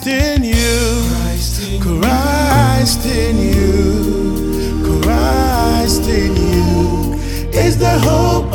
Christ in you. Christ in you. Christ in you is the hope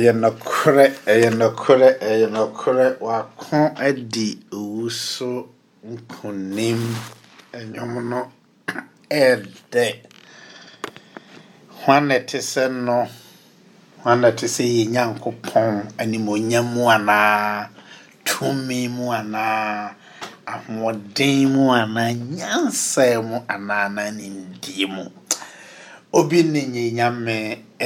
ɛyɛ nokorɛ ɛyɛ nokorɛ ɛyɛ nokorɛ wako adi owu so nkonim ɛnwom no ɛɛdɛ. Hwan na ɛte sɛ no? Hwan na sɛ yɛ nyankopɔn animonyam mu anaa? Tumi mu anaa? Ahoɔden mu anaa? Nyansa mu anaa? Na nimdie mu. Obi ne nye nyame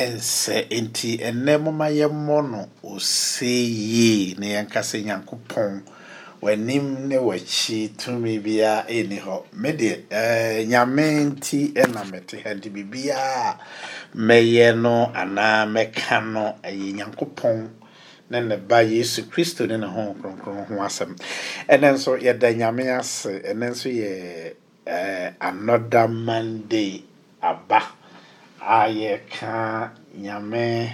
ɛnsɛ nti ɛnɛ moma yɛmmɔ no ose yie na yɛnka sɛ nyankopɔn. W'anim ne w'akyi tumi biara ɛni hɔ. Medeɛ ɛɛ nyame nti ɛna mete ha nti biribiara mɛyɛ no anaa mɛka no ɛyɛ nyankopɔn ne ne ba yesu kristo ne ne ho kronkron ho asɛm. Ɛnɛ nso yɛda nyame ase. Ɛnɛ nso yɛ ɛɛ another monday aba a yɛka nyame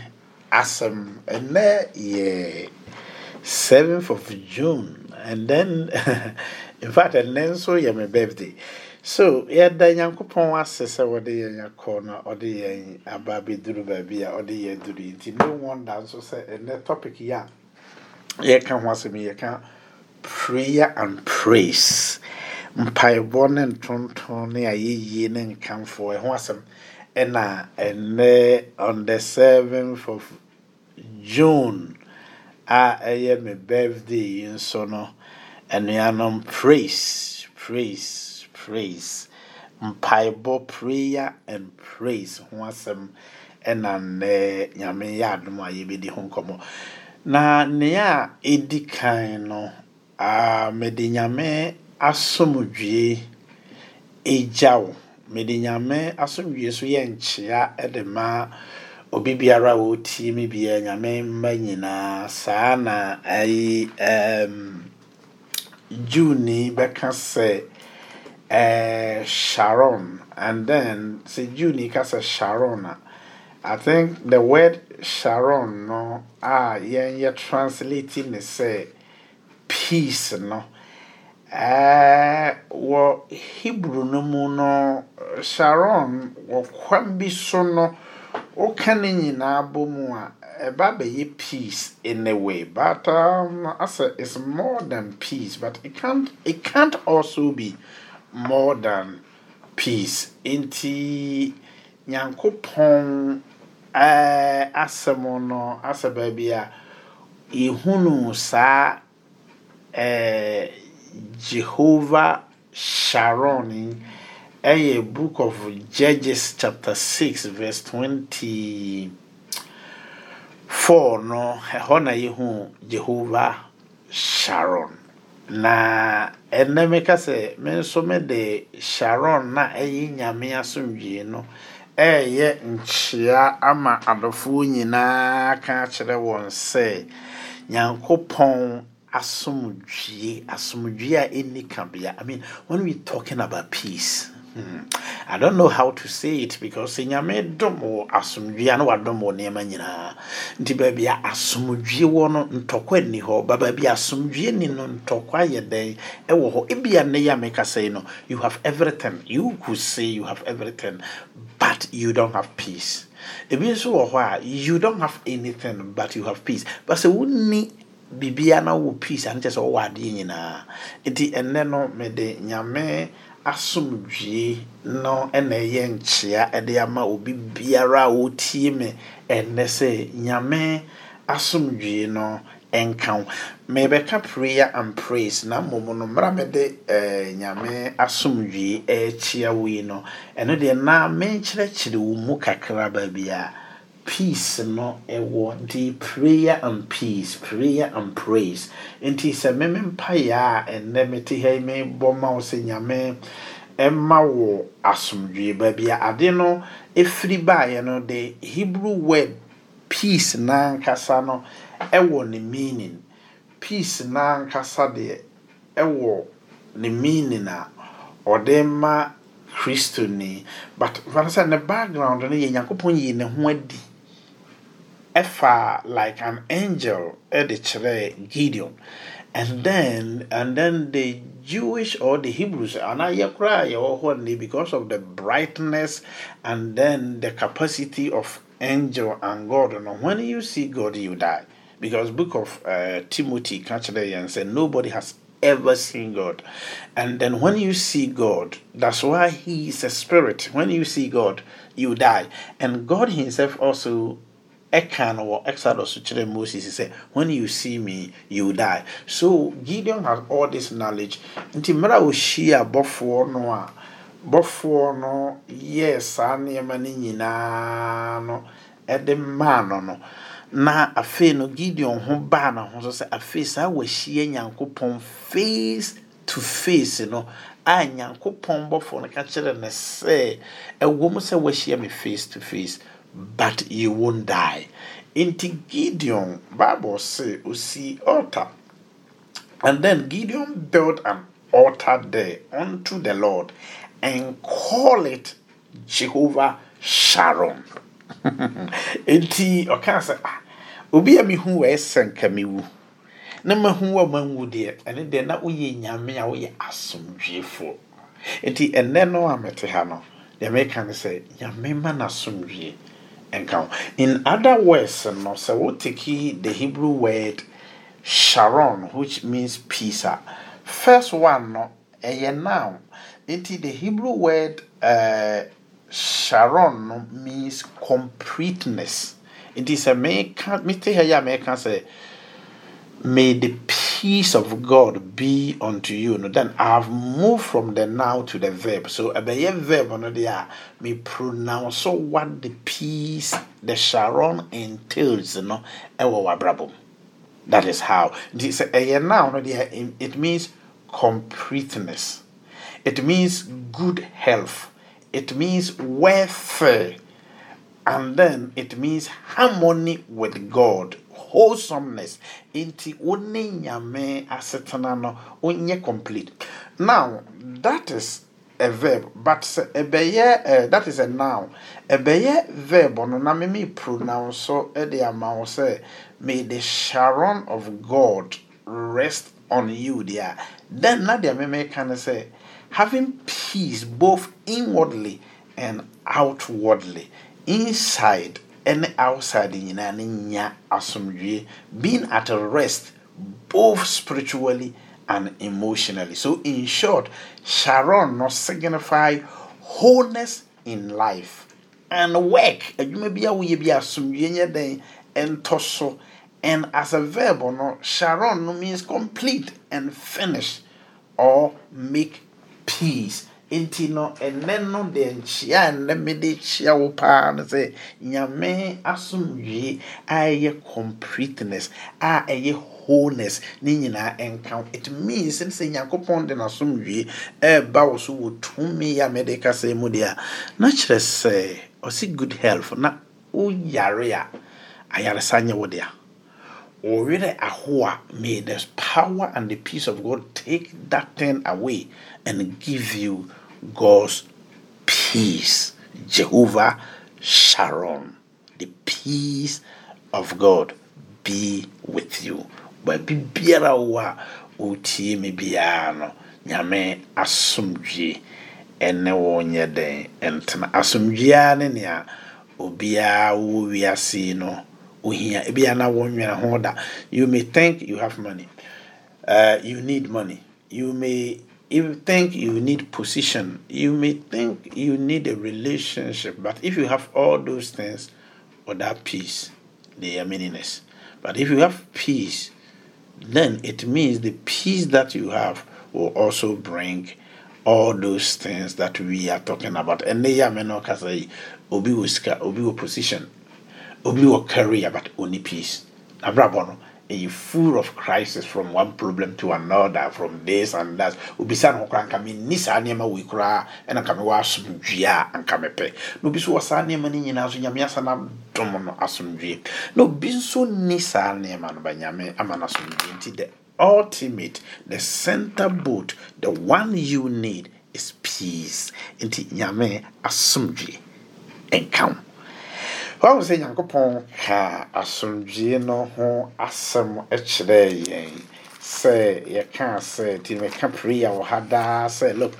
asɛm. Ɛnɛ yɛ 7th of june and then in fact ɛnɛ nso yɛ my birthday. So yɛda nyankopɔn ase sɛ wɔde yɛn akɔ na ɔde yɛn aba abɛduru baabi a ɔde yɛn duru nti no wonder nso sɛ ɛnɛ topic yi a yɛka ho asɛm yɛka prayer and praise. Mpaebɔ ne ntonton ne ayɛyie ne nkamfo ɛho asɛm. Ɛna ɛnɛ on the 7th of june. A ɛyɛ me birthday yi nso no anuanom praise praise praise. Mpaebɔ prayer and praise. Ho asɛm ɛna nnɛ nyame yɛ adom a yɛbɛdi ho nkɔmmɔ na nea a ɛdi kan no mede nyame asomdwie ɛgya wo. Mede nyame asomdwie so yɛ nkyea ɛde ma obi biara a wɔtie me biara nyame mma nyinaa. Saa na ayi um, juni bɛka sɛ uh, shalom. And then sɛ juni ka sɛ shalom a i think the word shalom no a yɛnyɛ translate ne sɛ peace no uh, wɔ hebrew no mu no sharon wɔ kwan bi so no woka ne nyinaa bɔ mu a ɛba bɛyɛ peace in a way but um, asɛ it's more than peace but it can't it can't also be more than peace. Nti nyankopɔn ɛɛ asɛm no asɛ baabi a yɛhunu saa ɛɛ jehovah sharon ɛyɛ book of judges chapter six verse twenty four no ɛhɔ na yɛhu jehovah sharon. Na ɛnɛ meka sɛ me nso mede sharon na ɛyɛ nyame asomdwie no ɛyɛ nkyea ama adɔfoɔ nyinaa ka kyerɛ wɔn sɛ nyankopɔn asomdwie asomdwie a ɛnni kabea. I mean when we talking about peace Hmm. I don't know how to say it because nyame dom wɔ asomdwie a na wadom wɔ nneɛma nyinaa. Nti baabi a asomdwie wɔ no ntɔkwa nni hɔ. Ba baabi a asomdwie ni no ntɔkwa yɛ dɛn? Ɛwɔ hɔ. Ebia ne yɛ a sɛ no you have everything. You could say you have everything but you don't have peace. Ebi nso wɔ hɔ a you don't have anything but you have peace. But sɛ wonni biribiara na wɔ peace a ne kyerɛ sɛ wɔwɔ adeɛ nyinaa. Nti ɛnnɛ no mede nyame asomdwie no ɛna ɛyɛ nkyea ɛde ama obi biara a ɔtie me. Ɛnnɛ sɛ nyame asomdwie no ɛnka wo. Mebɛka prayer and praise na mmom no mmara mede eh, nyame asomdwie ɛkyea wo yi no. Ɛno deɛ na menkyerɛkyerɛ wo mu kakra baabi a peace no ɛwɔ nti prayer and peace prayer and praise. Nti sɛ meme mpaeɛ a ɛnnɛ mete ha yi mebɔ ma wo sɛ nyame ɛma wo asomdwie baabi a ade no ɛfiri baeɛ no the hebrew word peace nankasa no ɛwɔ ne meaning. Peace nankasa deɛ ɛwɔ ne meaning a ɔde ma kristoni but fane sɛ ne background no yɛ nyankopɔn yii ne ho adi ɛfa like an angel kyerɛ gideon and then and then the jewish or the hebrews because of the brightness and then the capacity of angel and god no when you see god you die because book of uh, timothy kyerɛ yɛn sɛ nobody has ever seen God. And then when you see God, that's why He is a spirit. When you see God, you die. And God Himself also ɛka no wɔ exodus kyerɛ moses sɛ when you see me you die. So gideon has all this knowledge. Nti mmerɛ a ɔhyia abɔfoɔ no a bɔfoɔ no yɛɛ saa nneɛma no nyinaa no ɛde maa no no. Na afei no gideon ho baa ne ho so sɛ afei saa wahyia nyankopɔn face to face no a nyankopɔn bɔfoɔ no ka kyerɛ no sɛ ɛwɔ mu sɛ wahyia me face to face but you won't die. Nti gideon bible say osi altar. And then gideon built an altar there unto the lord and call it jehovah shalom. Nti ɔka sɛ ah obi a mehu wɔ ɛsɛ nka mewu na mahu wɔ manwu deɛ ɛne deɛ na woyɛ nyame a woyɛ asomdweefoɔ nti ɛnnɛ no a mete ha meka ma no asomdwee nka in other words no sɛ woteki the hebrew word shalom which means peace. A first one no noun. Nti the hebrew word uh, shalom means completeness. Nti sɛ meka mete ha yi a may the peace of God be unto you. No, then I have moved from the noun to the verb. So a verb no there me pronounce so what the peace the Shalom entails no ewo wabrabo. That is how. This a noun no there it means completeness. It means good health. It means welfare. And then it means harmony with God wholesomeness. Nti wo ne nyame asetena complete. Now that is a verb but ɛbɛyɛ uh, that is a noun. Ɛbɛyɛ verb no na meme pronounce so de ama wo may the shalom of god rest on you there then na deɛ memeka no sɛ having peace both inwardly and outwardly inside ne outside nyinaa ne nya asomdwie being at rest both spiritually and emotionally. So in short sharon no signify wholeness in life and work. Adwuma bi a woyɛ bi asomdwie nyɛ den ɛntɔ so. And as a verb no sharon no means complete and finish or make peace nti no ɛnɛ no deɛ nkyia a ɛnɛ mede kyia wo paa no sɛ nyame asomdwie a ɛyɛ completeness a ɛyɛ wholeness ne nyinaa ɛnka it means sɛ nyankopɔn de n'asomdwie ɛɛba wo so wɔ tumi a mede kasa mu deɛ a na kyerɛ sɛ ɔse good health na woyare a ayaresa nyɛ wo dea. Wɔwerɛ aho may the power and the peace of god take that thing away and give you God's peace. Jehovah Shalom. The peace of God be with you. Baabi biara wo a wotie me biara no. Nyame asomdwe ɛne wo nyɛ den. Ɛntena. Asomdwea ne nea obiara wɔ wiase no ohia ebia na wɔnwene ho da. You may think you have money. Uh, you need money. You may you think you need position, you may think you need a relationship, but if you have all those things without peace, they are meaningless. But if you have peace, then it means the peace that you have will also bring all those things that we are talking about. And they are men eh, say, obi will position, obi career, but only peace. A full of crisis from one problem to another from this and that. Obisa no koraa nka menni saa nneɛma wei koraa ɛna nka mewɔ asomdwie a anka mepɛ na obi wɔ no nyinaa so nyame asa no adom no asomdwie na obi nso nti the ultimate the center boat the one you need is peace. Nti nyame asomdwie ɛnka wɔn sɛ nyankopɔn ka asomdwie no ho asɛm kyerɛ yɛn sɛ yɛka sɛ ti mɛka prayer wɔ ha daa sɛ look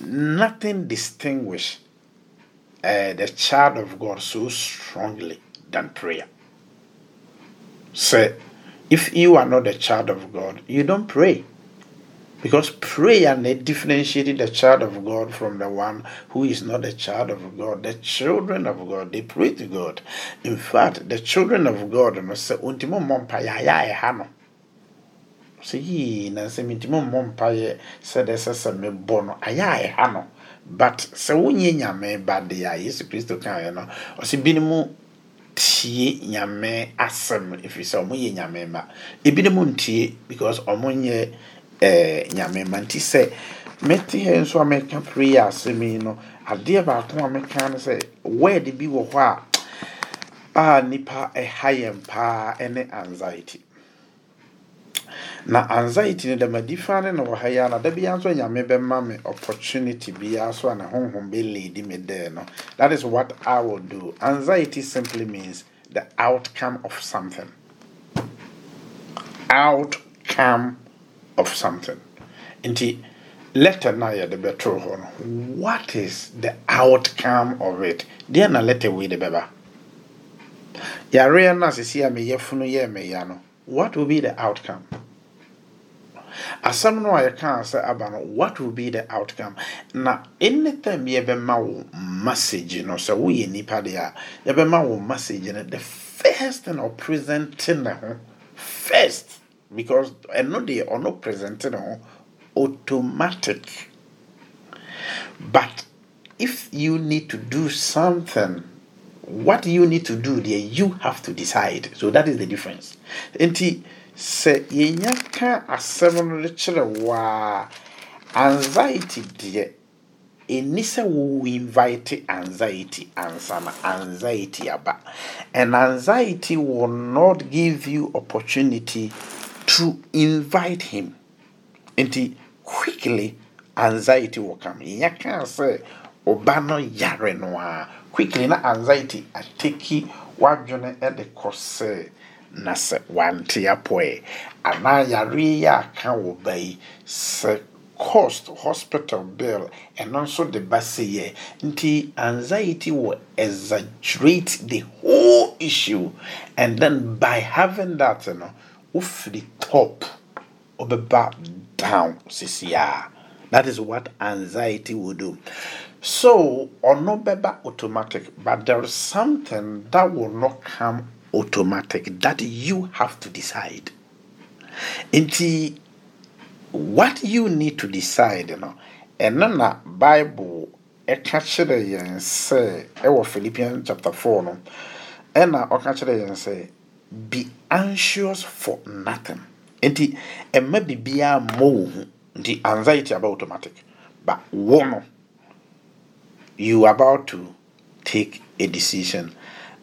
nothing distinguish uh, the child of God so strongly than prayer. Say, if you are not a child of God, you don't pray. Because prayer they differentiated the child of God from the one who is not a child of God. The children of God, they pray to God. In fact, the children of God must say, Untimo mompa ya ya hano. So yi na se mintimo mompa ye said sasa me bono aya hano. but sɛ wonyɛ nyame ba deɛ a yesu kristo kaeɛ no ɔsɛ binom tie nyame asɛm ɛfiri sɛ ɔmo yɛ nyame ma ebinom ntie because ɔmo nyɛ eh, nyame ma nti sɛ mete ha nso a meka prayer asɛm yi no adeɛ baako a meka no sɛ word bi wɔ hɔ a a nipa ɛha yɛn paa ɛne anxiety. Na anxiety no dɛm adifa ne na wɔ ha yi a na da biara nso nyame bɛma me opportunity biara so a na honhom bɛledi me there no. That is what i will do. Anxiety simply means the outcome of something. Outcome of something. Nti letter na yɛde bɛtoro hɔ no what is the outcome of it? Deɛ na letter wei de bɛba? Yareɛ no a sisi a meyɛ funu yɛ meya no what will be the outcome? Asɛm no a yɛkaa sɛ aba no what will be the outcome? Na anytime yɛbɛma wo message no sɛ woyɛ nipa deɛ a yɛbɛma wo message no the first thing or presenting ne first because ɛno deɛ ɔno present ne ho automatic. But if you need to do something what you need to do there you have to decide. So that is the difference. Nti sɛ yɛnya ka asɛm no de anxiety deɛ ɛni sɛ invite anxiety ansa na anxiety aba. And anxiety will not give you opportunity to invite him. Nti quickly anxiety will come. Yɛnya ka sɛ ɔba no yare no a. Quickly na anxiety ateki wadwene de kɔ sɛ na sɛ wante apɔɛ anaa yareɛ yɛ aka wɔ ba yi sɛ cost hospital bill ɛno nso de ba sɛ yɛ nti anxiety will exaggerate the whole issue. And then by having that no wofiri top wobɛba down sisia that is what anxiety will do. So ɔno bɛba automatic but there is something that will not come automatic that you have to decide. Nti what you need to decide you no ɛno na bible ɛka kyerɛ yɛn sɛ ɛwɔ philippians chapter 4 no ɛna ɔka kyerɛ yɛn sɛ be anxious for nothing. Nti ɛma biribiara mmɔ wo ho. Nti anxiety aba automatic. But wo you about to take a decision.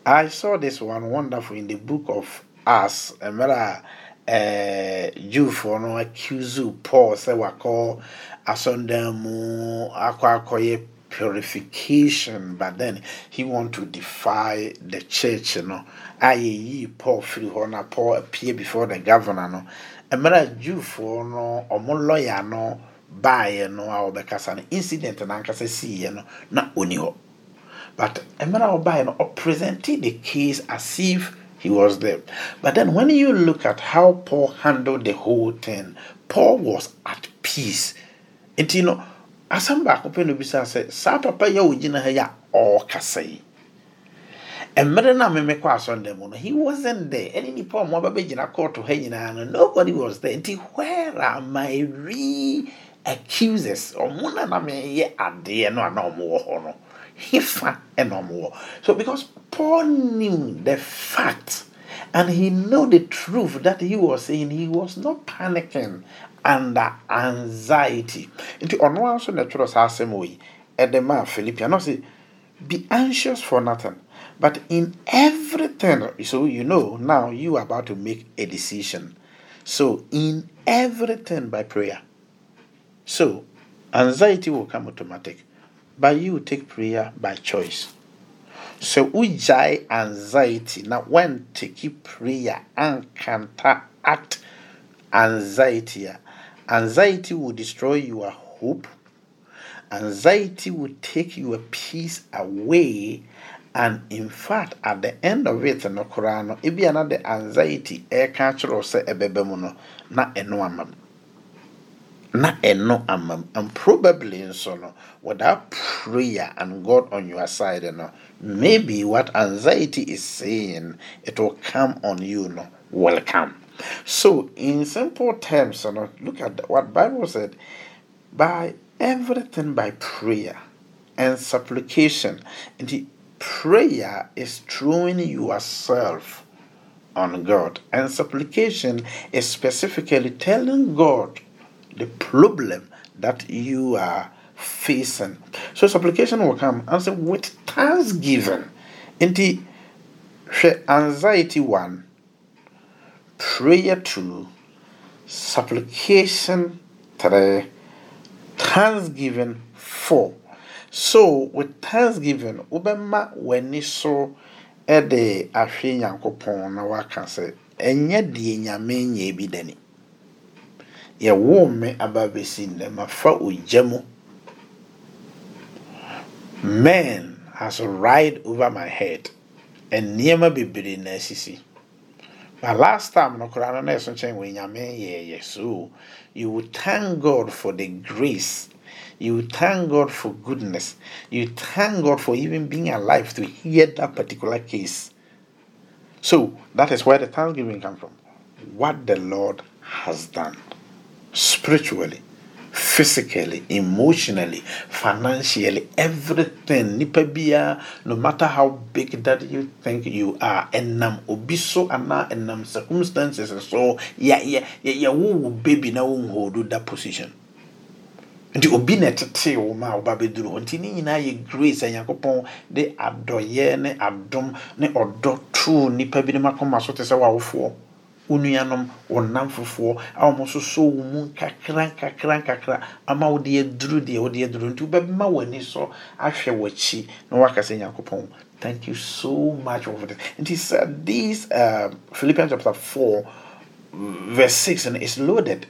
I saw this one wonderful in the book of Acts. Mmerɛ a eh, Jewfoɔ no accuse Paul sɛ wakɔ asɔndan mu akɔ akɔyɛ purification but then he want to defy the church no a yɛyi Paul firi hɔ Paul appear before the governor no mmerɛ a Jewfoɔ no ɔmo lawyer no baeɛ no a ɔbɛkasa no incident nankasa siiɛ no na ɔni hɔ but Emerald Obayan presented the case as if he was there. But then when you look at how Paul handled the whole thing, Paul was at peace. And you know, asɛm baako pɛ na obisa sɛ saa papa yɛ ogyina ha yi a ɔrekasa yi? Mmerɛ no a mu no he wasn't there. Ɛne nipa ɔmo abɛbɛgyina kɔɔto ha nyinaa no nobody was there. Nti where are my re accusers? Ɔmo na na meyɛ adeɛ no a na ɔmo hɔ no hefa ɛna so because paul knew the fact and he knew the truth that he was saying he was not panicking under anxiety. Nti ɔno ara nso na ɛtwerɛ saa asɛm wɔ yi ɛde maa philippian na be anxious for nothing but in everything so you know now you are about to make a decision. So in everything by prayer. So anxiety will come automatic but you take prayer by choice. So wogyae anxiety. Now when take prayer and counteract anxiety a anxiety will destroy your hope. Anxiety will take your peace away. And in fact at the end of it no koraa no ebi ana the anxiety eh, ɛka kyerɛ sɛ ɛbɛbɛ mu no na ɛno ama mu na ɛno ama and probably nso no without prayer and God on your side know, maybe what anxiety is saying it will come on you no will come so in simple terms you know, look at what Bible said by everything by prayer and supplication. And the prayer is throwing yourself on God, and supplication is specifically telling God the problem that you are facing. So supplication will come and say with thanksgiving. In the anxiety one, prayer two, supplication three, thanksgiving four. So with thanksgiving, wobɛma w'ani so de ahwɛ nyankopɔn na waka sɛ ɛnyɛ deɛ nyame nyɛ bi dani. Yɛwoo me aba bɛsi mafa man has a ride over my head. And nneɛma bebree na asisi but last time no koraa no na ɛso nkyɛn wɔ nyame yɛyɛ so you would thank god for the grace. You thank god for goodness. You thank god for even being alive to hear that particular case. So that is where the thanksgiving comes from. What the lord has done spiritually physically, emotionally, financially, everything. Nipa biya, no matter how big that you think you are, enam obiso ana enam circumstances so yeah yeah yeah yeah wo baby na wo hold that position. nti obi na ɛtete wo ma a woba bɛduru hɔ nti ne nyinaa yɛ grace a nyankopɔn de adɔyɛ ne adom ne ɔdɔ too nnipa binom akoma so te sɛ wawofoɔ wo nuanom wo namfofoɔ a wɔn nso so wo mu nkakra nkakra nkakra ama wode aduru deɛ wode aduru. Nti so ahwɛ w'akyi na waka sɛ nyankopɔn thank you so much for this. Nti sɛ this uh, philippians chapter 4 verse 6 and it's loaded.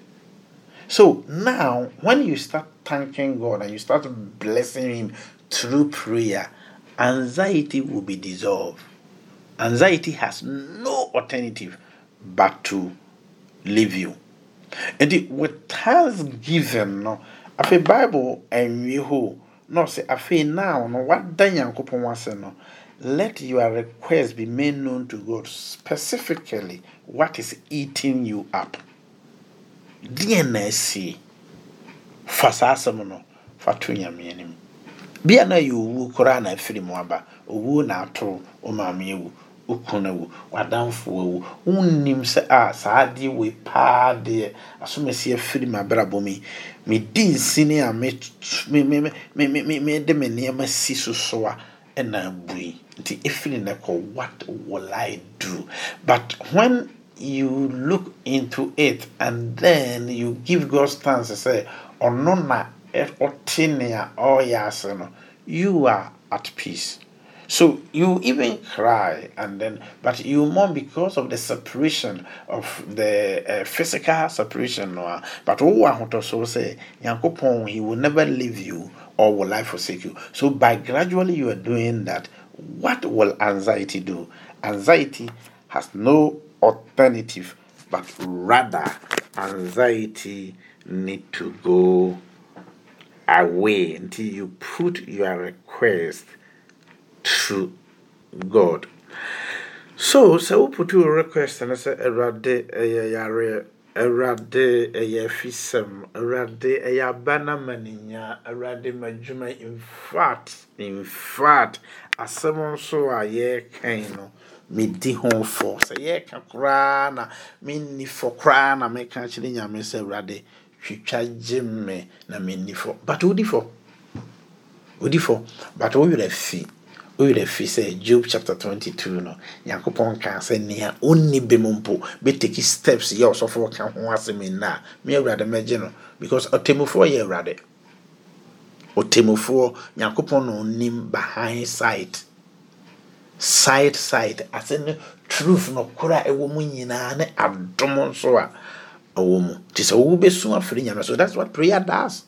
So now when you start thanking god and you start blessing him through prayer anxiety will be dissolved. Anxiety has no alternative but to leave you. And with thanksgiving no afei bible anwie hɔ na ɔsɛ afei now no wada nyankopɔn ase no let your request be made known to god specifically what is eating you up. Deɛ na asie fa saa asɛm no fa to nyame anim. Bia na yɛ owuo koraa na afiri mu aba owuo na ato wo maame wo kunu awu wonnim sɛ a saa adeɛ wei paa deɛ asomasi afiri m'abrabɔ mi medi nsini a mede me nneɛma si so a ɛna abui nti ɛfiri nɛ kɔ what will i do? But when you look into it and then you give god thanks sɛ ɔno na ɔte nea ɔreyɛ ase no you are at peace so you even cry, and then, but you mourn because of the separation of the uh, physical separation. No, but oh, so say, He will never leave you or will I forsake you. So by gradually you are doing that, what will anxiety do? Anxiety has no alternative, but rather anxiety need to go away until you put your request to God. So, sɛ woputu wo request no sɛ Awurade ɛyɛ yareɛ Awurade ɛyɛ afisɛm Awurade ɛyɛ aba na ma ne nya Awurade ma adwuma. In fact in fact asɛm nso a yɛrekan no medi ho fɔ. Sɛ yɛreka koraa na menni fɔ koraa na meka kyerɛ nyame sɛ Awurade twitwa gye me na menni fɔ. But wodi fɔ. Wodi fɔ. But wo werɛ fi wowerɛ fi sɛ job chapter 22 no nyankopɔn kaa sɛ nea ɔnni bɛ mu mpo bɛtaki steps yɛ ɔsɔfoɔ ka ho asɛm nna. A me awurade mɛgye no because ɔtemmufoɔ yɛ awurade. Ɔtemmufoɔ nyankopɔn na ɔnim behind side side side ase ne truth no kora ɛwɔ mu nyinaa ne adom nso a ɛwɔ mu. Nti sɛ wobɛsu afiri nyame so that's what prayer does.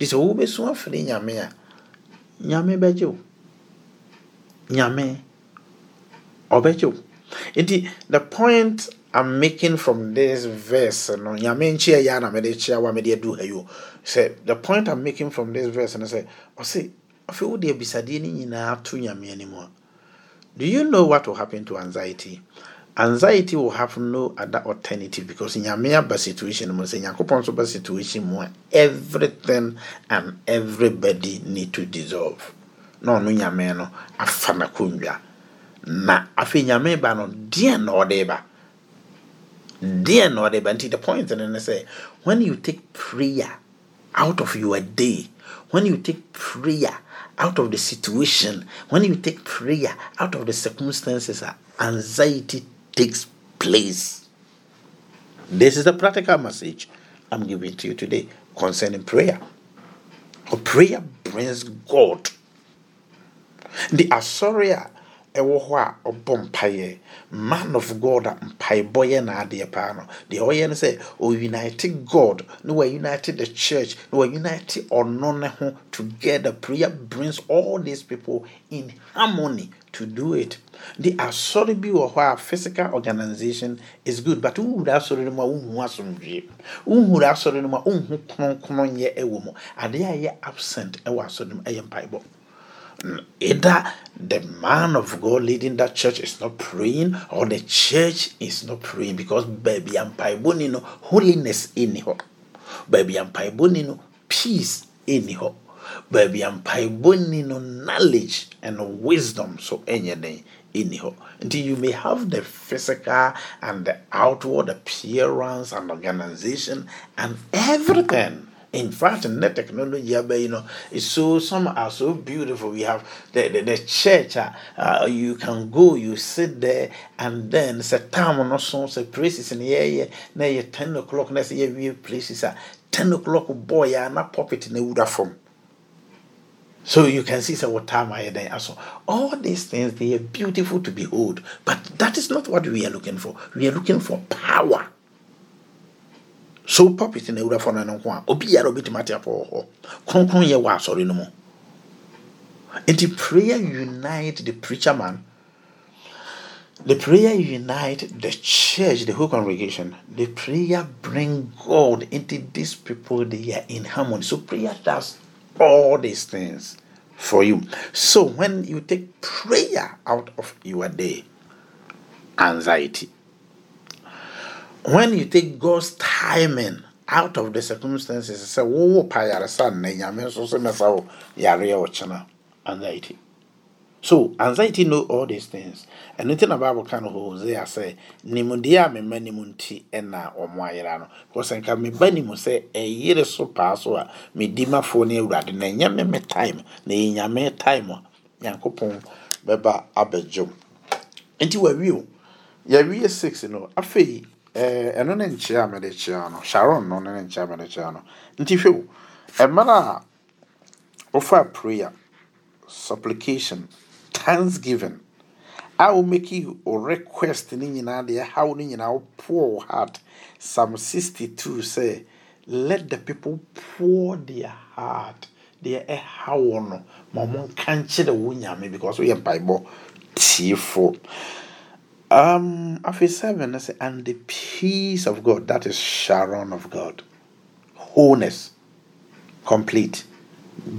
Nti sɛ wobɛsu afiri nyame a nyame bɛgye wo nyame. Ɔbɛgye wo nti the point I'm making from this verse no nyame nkyia yɛ na mede kyia wa mede adu ha sɛ the point I'm making from this verse no sɛ ɔse afei wode abisadeɛ no nyinaa to nyame anim a do you know what will happen to anxiety? Anxiety will have no other alternative because nyame aba situation mu sɛ nyankopɔn nso ba situation mu a everything and everybody need to dissolve na ɔno nyame no afa n'akonnwa na afei nyame ba no deɛ na ɔde ba. Deɛ na ɔde ba. Nti the point no ne sɛ when you take prayer out of your day when you take prayer out of the situation when you take prayer out of the circumstances uh, anxiety takes place. This is the practical message i'm giving to you today concerning prayer. Prayer brings god the asɔre a ɛwɔ hɔ a ɔbɔ mpaeɛ. Man of god a mpaebɔ yɛ n'adeɛ paa no. Deɛ ɔyɛ no sɛ ɔunite god na waunite the church na waunite ɔno ne ho together. Prayer brings all these people in harmony to do it. The asɔre bi wɔ hɔ a physical organization is good but wohuru asɔre no mu a wohu asomdwie wohuru asɔre no mu a wohu kronkronnyɛ ɛwɔ mu. Adeɛ a ɛyɛ absent ɛwɔ asɔre no mu ɛyɛ mpaebɔ either the man of God leading that church is not praying or the church is not praying because baby and paiboni no holiness in ho baby and paiboni no peace in ho baby and paiboni no knowledge and wisdom so anything in ho until you may have the physical and the outward appearance and organization and everything in fact, in the technology, you know, it's so some are so beautiful. We have the the, the church. Uh, uh, you can go, you sit there, and then it's a time on so say places in the area. Now you ten o'clock. Next year we places at ten o'clock. Boy, yeah, not puppet in the wood from. So you can see so what time I then so all these things they are beautiful to behold, but that is not what we are looking for. We are looking for power so pulpit na awurafo no no nko a obiara obɛtumi ate apɔ hɔ kronkron yɛ wɔ no mu nti prayer unite the preacher man the prayer unite the church the whole congregation the prayer bring god into these people they are in harmony. So prayer does all these things for you. So when you take prayer out of your day anxiety when you take God's timing out of the circumstances, sɛ wowo pa yaresa nnɛ nyame nso so mɛsa wo yareɛ wo anxiety. So anxiety know all these things. And nothing about kind of Hosea say, Nimundia me manimunti ena or moirano. Because I can me banimu say a year so pass or me dima phone rad na nyame me time, ne nyame time, yankopon beba abejum. Enti we view. Yawie six I feel ɛno ne nkyea a mede kyea no sharon no ne ne nkyea mede kyea no nti hwɛ o mmerɛ a wofa prayer supplication thanksgiving a womaki o request ne nyinaa deɛ haw no nyinaa wopoɔ wo heart. Psalm 62 say let the people pour their heart deɛ ɛha wɔ no. Ma ɔmo nka nkyerɛ wo nyame because woyɛ mpaebɔ tiefo um, after seven, I say, and the peace of God, that is Shalom of God, wholeness, complete,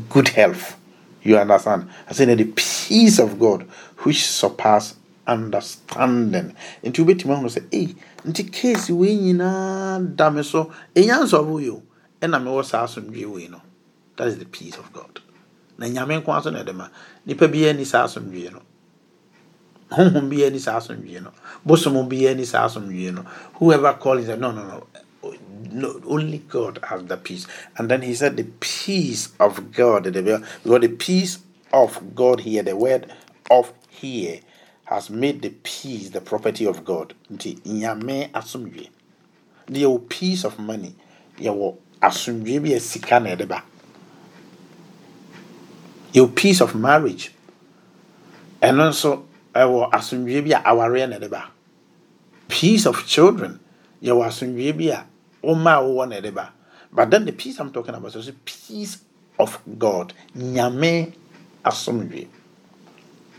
good health. You understand? I say the peace of God, which surpass understanding. Nti wobɛtumi ahu sɛ ei nti case wei nyinaa da me so ɛnya nsɔfo yo. Ɛna mewɔ saa asomdwe wei no. That is the peace of god. Na nyame nko aso na ɛde ma. Nipa biara ni saa asomdwe no honhom bi ani saa asomdwie no bosom bi ani saa asomdwie no whoever calls it no no no no, only God has the peace. And then he said, the peace of God, because the peace of God here, the word of here, has made the peace the property of God. The peace of money, your peace of marriage. and nso ɛwɔ asomdwie bi a awareɛ na ɛde ba. Peace of children yɛwɔ asomdwie bi a ɔma a wɔwɔ na ɛde ba. But then the peace i'm talking about is peace of god. Nyame asomdwie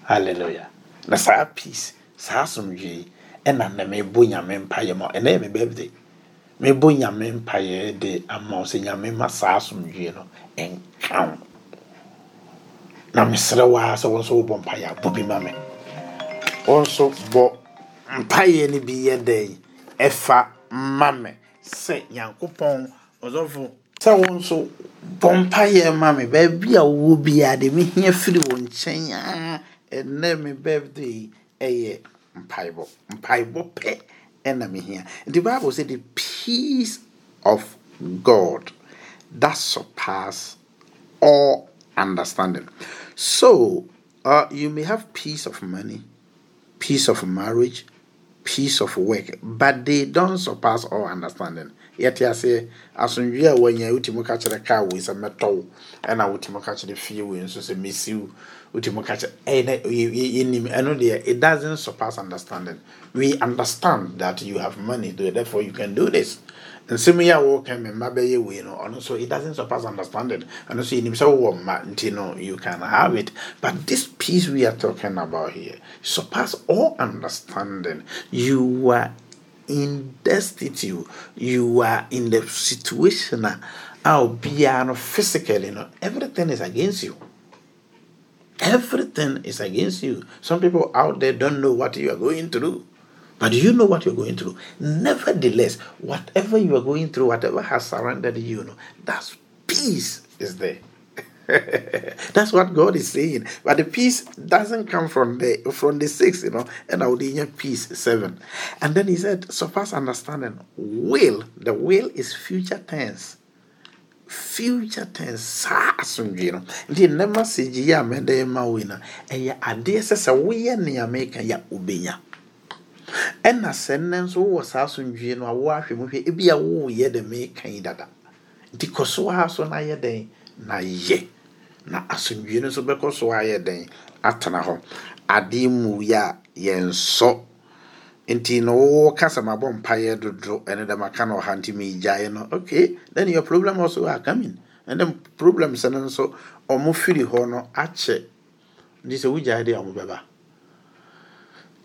hallelujah. Na saa peace saa asomdwie ɛna na mebɔ nyame mpayɛ ma ɛnɛ yɛ me birthday. Mebɔ nyame mpayɛ de ama wo nyame ma saa asomdwie no ɛnka wo. Na mesrɛ wo a sɛ wo nso wobɔ mpayɛ a bɔ bi ma me wɔn nso bɔ mpaeɛ no bi yɛ dɛn ɛfa ma me sɛ nyankopɔn ɔsɔfo sɛ wɔn nso bɔ mpayɛ ma me baabi a wowɔ biara de mehia firi wo nkyɛn a ɛnɛ me birthday ɛyɛ mpaebɔ mpaebɔ pɛ ɛna mehia nti bible sɛ the peace of god that surpass all understanding. So uh, you may have peace of money peace of marriage peace of work. But they don't surpass all understanding. Yɛte aseɛ asomdwe a wanya wotumi ka kyerɛ kaa wei sɛ mɛtɔ wo ɛna wotumi ka kyerɛ fie wei nso sɛ mɛsi wo wotumi ka kyerɛ ɛyɛ dɛ yɛnim ɛno deɛ it doesn't surpass understanding. We understand that you have money therefore you can do this nsɛm yi a wɔka me mma bɛyɛ wei no ɔno so it doesn't surpass understanding. Ɛno so yɛnim sɛ wowɔ mma nti no you can have it. But this peace we are talking about here surpass all understanding. You are in destitute. You are in the situation a obiara no physically no everything is against you. Everything is against you. Some people out there don't know what you are going through but you know what you're going through nevertheless whatever you are going through whatever has surrounded you, you know that's peace is there That's what God is saying. But the peace doesn't come from the from the six, you know, and I would peace seven. And then he said, surpass understanding. Will. The will is future tense. Future tense saa asomdwe no nti nnɛ message yi a mɛde ma wo yi no ɛyɛ adeɛ sɛ sɛ woyɛ nea ɛna sɛ nso wowɔ saa asomdwe no a woahwɛ mu hwɛ ebi a woyɛ dɛ meka yi dada. Nti kɔ so ha so na yɛ dɛn? Na yɛ. Na asomdwie no nso bɛkɔ so ayɛ den atena hɔ. Adeɛ mu yi a yɛnsɔ. Nti no wɔka sɛ mabɔ mpaeɛ dodo ɛne dɛm aka no ɔha nti meegyaeɛ no. Okay then your problem also are coming. And then problems no nso ɔmo firi hɔ no akyɛ. Nti sɛ wogyae deɛ ɔmo bɛba.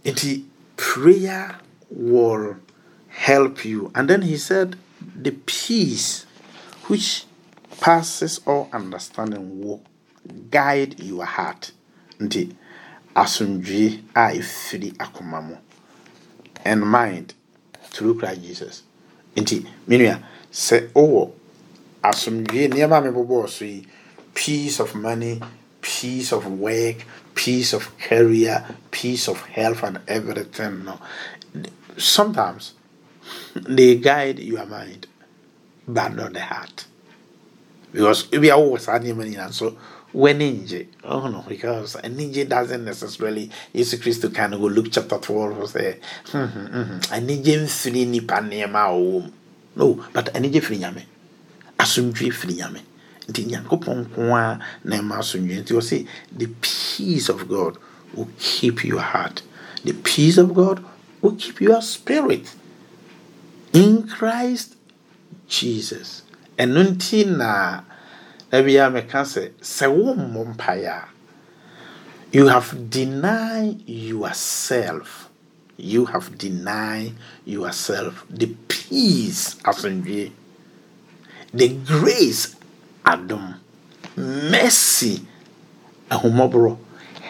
Nti prayer will help you. And then he said the peace which passes all understanding will guide your heart. Nti and mind through Christ Jesus. Nti menua sɛ wowɔ asomdwie nneɛma a mebobɔɔ so peace of money peace of work peace of career peace of health and everything no. Sometimes they guide your mind but not the heart. Because we wɔ saa nneɛma nyinaa nso w'ani oh no, because ani ngye doesn't necessarily yesu kristo can go luke chapter twelve sɛ ani gye mfiri nipa nneɛma a ɔwɔ mu no but ani gye firi nyame. Asomdwe firi nyame nti nyankopɔn nko a na ɛma asomdwe nti ɔse the peace of god will keep your heart. The peace of god will keep your spirit. In christ jesus. Ɛno nti na ebia meka sɛ sɛ wommɔ mpaeɛ a you have denied yourself. You have denied yourself the peace asomdwie the grace adom. Mercy. Ahomɔborɔ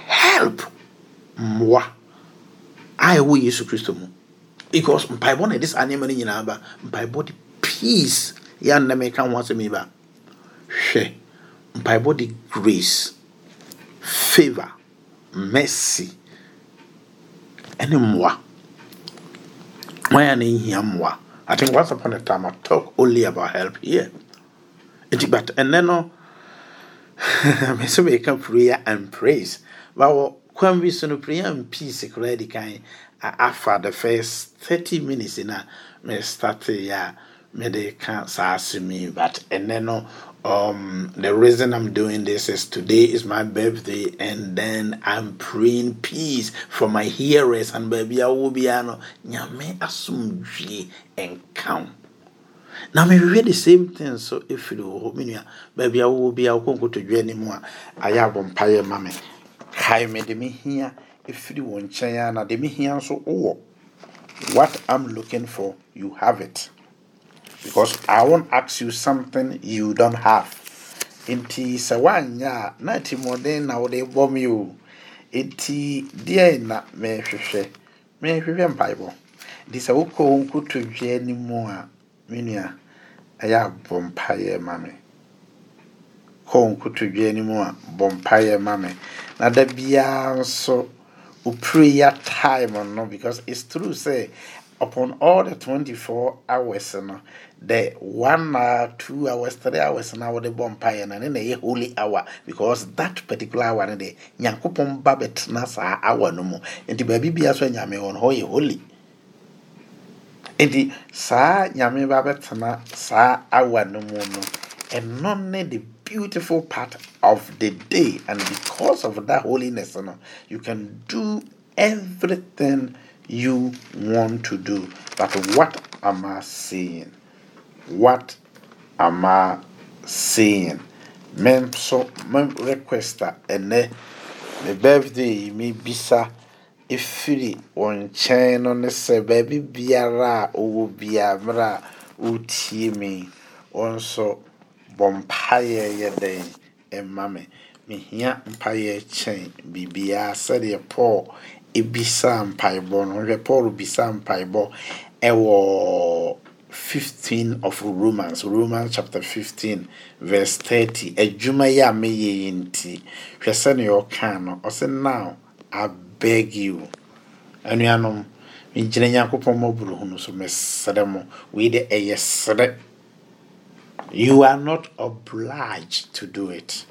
help. Mmoa. A ɛwɔ yesu kristo mu. Because mpaebɔ na ɛde saa nneɛma no nyinaa ba mpaebɔ de peace. Yɛ annɛ meka ho asɛm yi ba. Hwɛ mpaebɔ de grace favor mercy ɛne mmoa. Wɔn a na nhia mmoa. I think once upon a time i talk only about help here nti but ɛnɛ no mesɛ meka prayer and praise. Bawɔ kwan bi so no prayer and peace koraa di kan afa the first thirty minutes na me start yɛ a mede ka saa asɛm yi but ɛnɛ no um the reason i'm doing this is today is my birthday and then i'm praying peace for my hearers and baby awo bia no nyame asomdwie nka na mehwehwɛ the same thing so ɛfiri wɔ hɔ menua baabi awo bia wokɔ nkotodwa anim a ayɛ abɔ mpayɛ ma me kae me de mehia ɛfiri wɔ nkyɛn a na de mehia nso wowɔ what i'm looking for you have it because I won't ask you something you don't have. Nti sɛ woanyɛ a na na wode bɔ me o. Nti deɛ na mehwehwɛ? Mehwehwɛ mpaebɔ. Nti sɛ wokɔ wo nkotodwe anim a me nua ɛyɛ abɔ mpaeɛ ma me. kɔ nkotodwe mu a bɔ mpaeɛ ma me. Na da biara nso wo prayer time no because it's true say upon all the 24 hours no the one hour two hours three hours na wode bɔ mpaeɛ no ne na ɛyɛ holy hour because that particular hour no de nyankopɔn ba bɛtena saa hour no mu. Nti baabi bia so a nyame wɔ no hɔ yɛ holy nti saa nyame ba bɛtena saa hour no mu no ɛno ne the beautiful part of the day. And because of that holiness no you can do everything you want to do. But what am i saying? What am i saying? Me nso me request a ɛnɛ me birthday yi mebisa ɛfiri wɔn nkyɛn no ne sɛ baabi biara a ɔwɔ biara mmerɛ a wotie me wɔn nso bɔ mpaeɛ yɛ dɛn? Ɛma me. Mehia mpaeɛ kyɛn biribiara sɛdeɛ paul ebisa mpaebɔ no. Hwɛ paul bisa mpaebɔ ɛwɔ 15 of romans romans chapter 15 verse 30 adwuma yi a meyɛ yi nti hwɛ sɛnea ɔkaa no now i beg you. Anuanom megyina nyankopɔn mmɔborɔ hu no so mesrɛ mo wei de ɛyɛ serɛ you are not obliged to do it.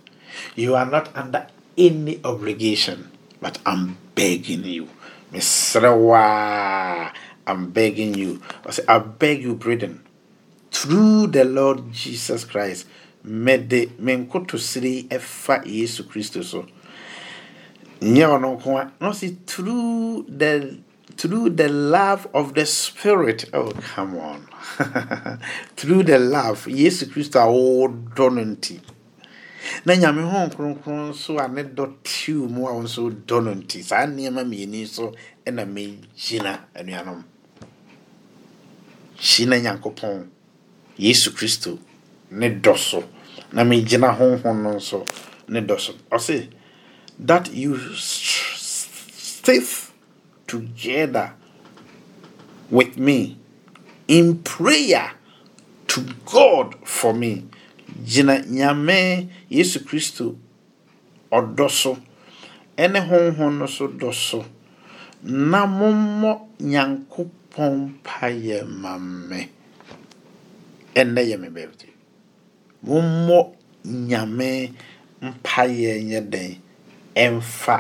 You are not under any obligation but i'm begging you. Mesrɛ wo a i'm begging you. Ɔsɛ i beg you brethren through the lord jesus christ mede me nkotosiri ɛfa yesu kristo so nyɛ ɔno nko a na ɔsɛ through the through the love of the spirit. Oh come on. Through the love yesu kristo a wɔdɔ no nti. Na nyame ho kronkron nso a ne dɔ tiw mu a wo nso dɔ no nti. Saa nneɛma mmieni so ɛna megyina anuanom. Hyina nyankopɔn yesu kristo ne dɔ so. Na megyina honhom no nso ne dɔ so. Ɔse that you stick together with me in prayer to God for me. Gyina nyame Yesu Kristo ɔdɔ so ɛne honhom no so dɔ na mommɔ nyankopɔn mpayɛ ma me ɛnnɛ yɛ me birthday mommɔ nyame mpayɛ nyɛ ɛmfa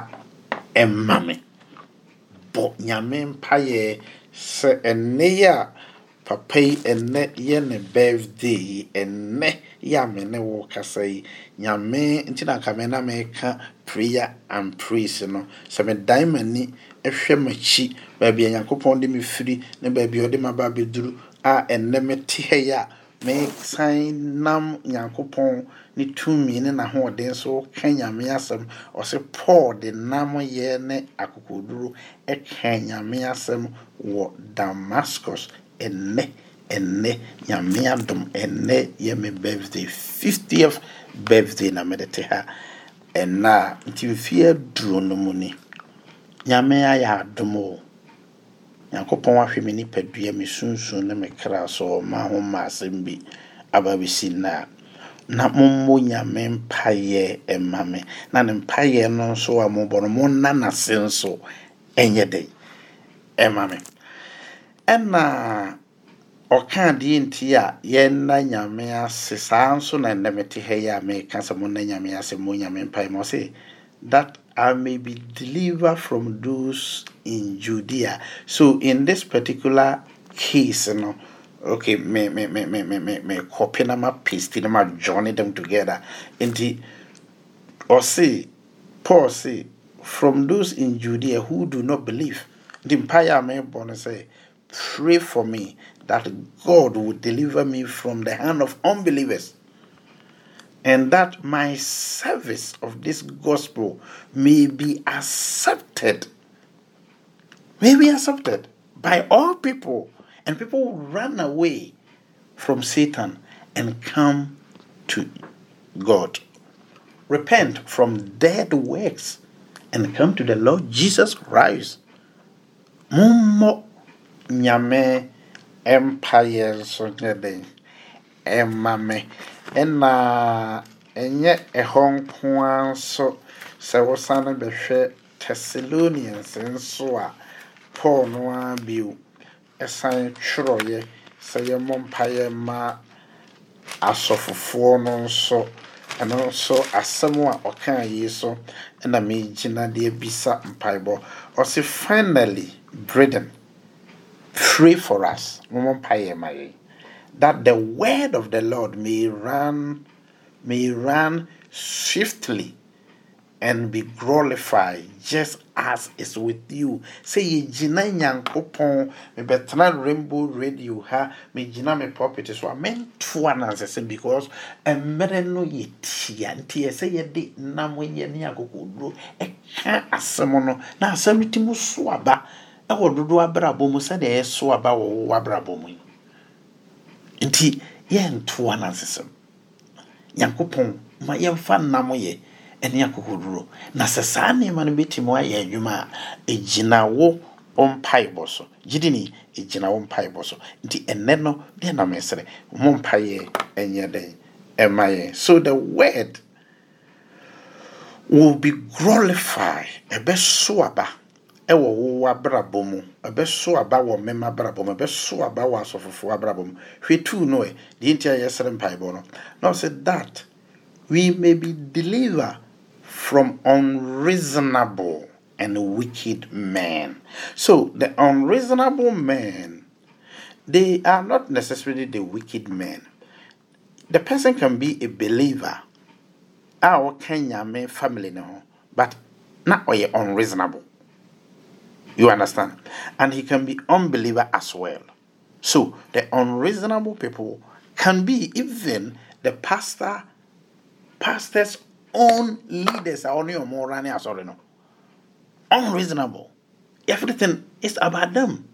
ɛma me. Bɔ nyame mpayɛ sɛ ɛnnɛ yi a papa yi ɛnnɛ yɛ ne birthday yi ɛnnɛ yi a ne wo kasa yi. Nyame nti na nka me na meka prayer and praise no sɛ medan m'ani ɛhwɛ m'akyi baabi a nyankopɔn de me firi ne baabi a ɔde me aba abɛduru a ɛnnɛ mete ha yi a mesan nam nyankopɔn ne tumi ne n'ahoɔden so ka nyame asɛm. Ɔse paul de nam yɛ ne akokoduro ɛka nyame asɛm wɔ damascus. Ɛnnɛ ɛnnɛ nyame adom ɛnnɛ yɛ me birthday. 50th birthday na mede te ha. Ɛnna nti mfeɛ aduro no mu ni. Nyame ayɛ adom o. nyankopɔn ahwɛ me nipadua me sunsun ne me kra so ɔma ho ma asɛm bi aba bɛsi nna. A na mommɔ nyame mpayɛ ɛma me. Na ne mpayɛ no nso a mobɔ no monna n'ase nso ɛnyɛ dɛn ɛma me. Ɛna ɔka adeɛ nti a yɛnna nyame ase saa nso na nnɛ mete ha yi a meka sɛ monna nyame ase mmɔ nyame mpae ma ɔse that I may be delivered from those in Judea. So in this particular case, you know, okay, me me me me me me me copy na ma paste na ma join them together. And the or say Paul say from those in Judea who do not believe. The empire may born say, pray for me that God will deliver me from the hand of unbelievers and that my service of this gospel may be accepted, may be accepted by all people, and people run away from Satan and come to God. Repent from dead works and come to the Lord Jesus Christ. Nyame empire ɛna ɛnyɛ ɛhɔ nko ara nso sɛ wosane bɛhwɛ thessalonians nso a paul no ara bio ɛsan twerɛeɛ sɛ yɛmmɔ mpaeɛ ma asɔfofoɔ no nso. Ɛno nso asɛm a ɔkaa yi so ɛna megyina de abisa mpaebɔ. Ɔse finally britain pray for us. Mommɔ mpaeɛ ma yɛn that the word of the lord may run may run swiftly and be glorified just as is with you. Sɛ yɛgyina nyankopɔn mebɛtena rainbow radio ha megyina me pulpit so a mentoa nansɛsɛm because mmerɛ no yɛ tia nti yɛ sɛ yɛde nam yɛ ne akokoduro ɛka asɛm no na asɛm no tim so aba ɛwɔ dodoɔ abrabɔ mu sɛdeɛ ɛso aba wɔ wo abrabɔ mu yi nti yɛntoa nansɛsɛm nyankopɔn ma yɛmfa nam yɛ ɛne akokoduro. Na sɛ saa nneɛma no bɛtumi ayɛ adwuma a ɛgyina wo mpaebɔ so. Gyidi ni ɛgyina wo mpaebɔ so. Nti ɛnɛ no deɛ na mesrɛ mo mpaeɛ ɛnyɛ dɛn? Ɛma yɛn so the word will be glorified ɛbɛso aba ɛwɔ wo abrabɔ mu ɛbɛso aba wɔ mɛma abrabɔ mu ɛbɛso aba wɔ asɔfofoɔ abrabɔ mu hwɛ tuu no ɛ deɛ nti a yɛsrɛ mpaebɔ no na ɔsɛ that we may be delivered from unreasonable and wicked men. So the unreasonable men, they are not necessarily the wicked men. The person can be a believer, our Kenya family no, but not unreasonable. You understand? And he can be unbeliever as well. So the unreasonable people can be even the pastor, pastor's own leaders are only more running as no. Unreasonable. Everything is about them.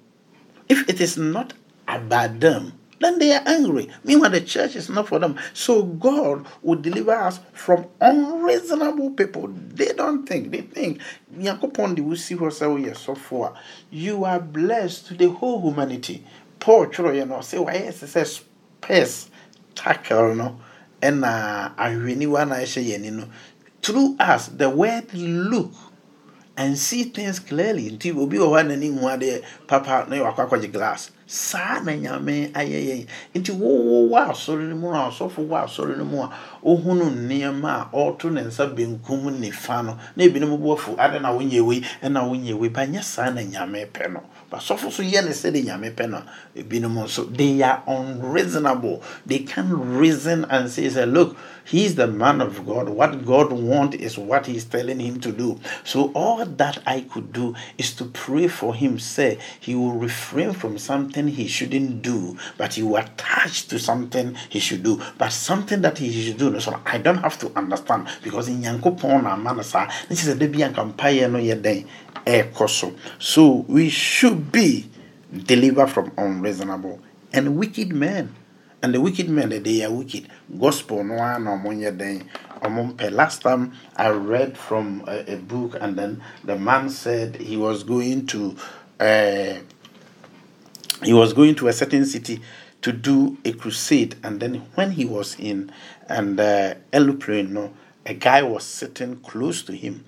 If it is not about them, then they are angry. Meanwhile, the church is not for them. So God will deliver us from unreasonable people. They don't think. They think. You are blessed to the whole humanity. Paul twerɛeɛ no ɔsɛ wayɛ sɛ sɛ space tackle no ani no through us the word look and see things clearly. Nti obi wɔ hɔ a n'ani hu adeɛ papa na wakɔ akɔgye glass. Saa na nyame ayɛ yɛn. Nti wowo wɔ asɔre no mu a ɔsɔfo wɔ asɔre no mu a ohunu nneɛma a ɔreto ne nsa benkum nifa no. Na ebinom bu afu ade na wonyɛ wei? Ɛna wonyɛ wei? Ba nyɛ saa na nyame pɛ no. Basɔfo so yɛ ne sɛde nyame pɛ no ebinom nso they are unreasonable. They can reason and say say look he is the man of god. What god want is what he is telling him to do. So all that i could do is to pray for him say he will refrain from something he shouldn't do but he will attach to something he should do. But something that he should do so i don't have to understand because in nyankopɔn na ama no saa. Ne kyerɛ no ɛrekɔ so so we should be delivered from unreasonable and wicked men. And the wicked men they are wicked. Gospel no one den ɔmo last time i read from a, a book and then the man said he was going to uh, he was going to a certain city to do a crusade. And then when he was in and uh, no a guy was sitting close to him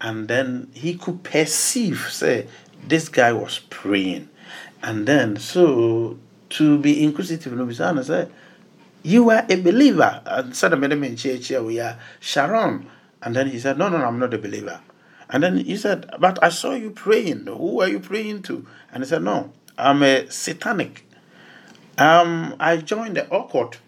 and then he could perceive say this guy was praying. And then so to be inquisitive no bisa say you are a believer. And said medium in church here we are sharon. And then he said no no no i'm not a believer. And then he said but i saw you praying. Who are you praying to? And he said no i'm a satanic. Um i joined the occult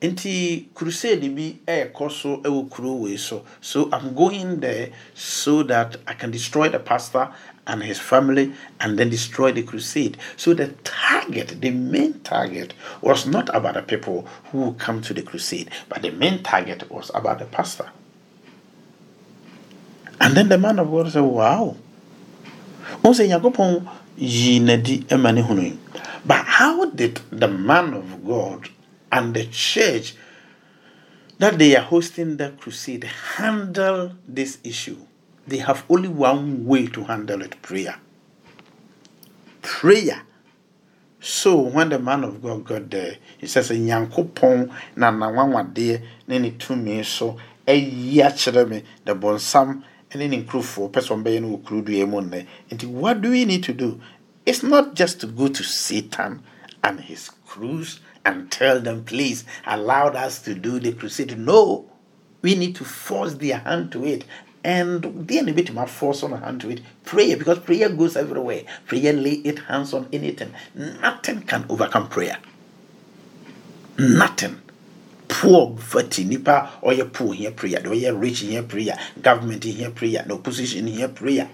nti crusade bi ɛrekɔ so ɛwɔ kuro wei so. So i'm going there so that i can destroy the pastor and his family and then destroy the crusade. So the target the main target was not about the people who come to the crusade but the main target was about the pastor. And then the man of god said wow. Nyankopɔn yii n'adi ma ne hunu but how did the man of god and the church that they are hosting the crusade handle this issue. They have only one way to handle it prayer. Prayer. So when the man of God got there, he says, Nyankopɔn na n'anwanwadeɛ ne ne tumi so ayi akyerɛ me the bɔnsam ne ne nkurɔfoɔ pɛ sɛ ɔmbɛyɛ no wɔ kurudua mu. Nti what do we need to do? It's not just to go to Satan and his crews and tell them, please allow us to do the crusade. No, we need to force their hand to it. And the enemy to force on hand to it. Prayer, because prayer goes everywhere. Prayer lay it hands on anything. Nothing can overcome prayer. Nothing. Poor fatty nipa or your poor here prayer. Way you're rich here prayer. Government in here prayer. No position in here prayer.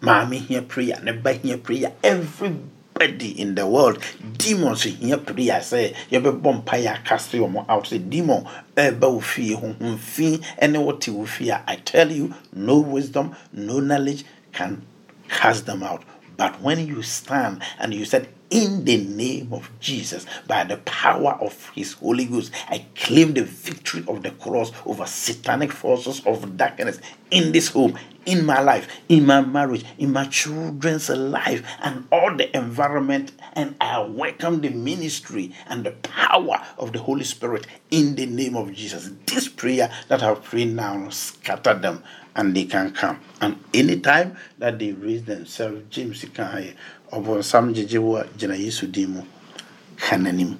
Mommy here prayer. Neighbor here prayer. Everybody in the world. Demons here prayer. Say, you be mpaeɛ cast wɔn out. Say, demon, ɛba fie, honhom fi, ɛne what wo fie I tell you, no wisdom, no knowledge can cast them out. But when you stand and you said, in the name of Jesus, by the power of His Holy Ghost, I claim the victory of the cross over satanic forces of darkness in this home, in my life, in my marriage, in my children's life, and all the environment. And I welcome the ministry and the power of the Holy Spirit in the name of Jesus. This prayer that I've prayed now, scatter them and they can come. And anytime that they raise themselves, James you can ɔbɔnsam gyegye wɔ gyina yesu din mu ka n'anim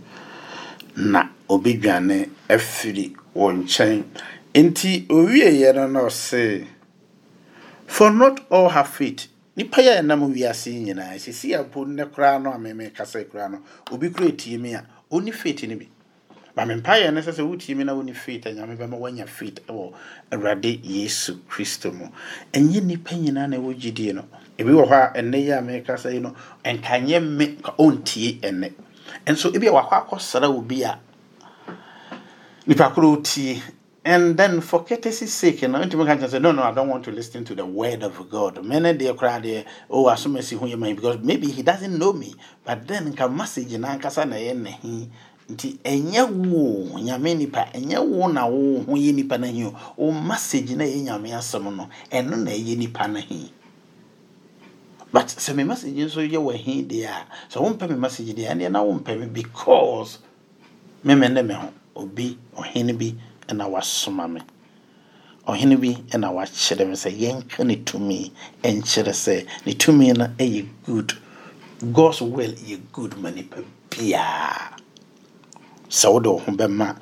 na obɛdwane afiri wɔn nkyɛn. Nti owieɛ no na ɔse for not all have faith. Nipa yɛ ɛnam wiase yi nyinaa sisi abo ne koraa no a kasa koraa no obi kura etie mi a oni faith no bi. Maame mpa yɛ ne sɛ sɛ wotie mi na woni faith anyame bɛma wanya faith wɔ awurade yesu kristo mu. Ɛnyɛ nipa nyinaa na ɛwɔ gyidie no ebi wɔ hɔ a ɛnɛ yi a mɛkasa yi no nkanyɛ me ka ɔntie ɛnɛ nso ebi a wakɔ akɔsra obi a nipa koro tie. And then for courtesy sake no ntumi ka kyerɛ sɛ no no i don't want to listen to the word of god. Mene deɛ koraa deɛ oh asomasi ho yɛ man because maybe he doesn't know me. But then nka message na ankasa na ɛyɛ nahi nti ɛnyɛ wo nyame nipa ɛnyɛ wo na wo ho yɛ nipa nahi o. Wo message na ɛyɛ nyame asɛm no ɛno na ɛyɛ nipa nahi but sɛ me message nso yɛ wɔ he deɛ a sɛ wompɛ me message deɛ ɛneɛ na wompɛ me because meme ne me ho. Obi ɔhene bi ɛna wasoma me. Ɔhene bi ɛna wakyerɛ me sɛ yɛnka ne tumi ɛnkyerɛ sɛ ne tumi no ɛyɛ good. God's will yɛ good ma nipa biaa. Sɛ wode wo ho bɛma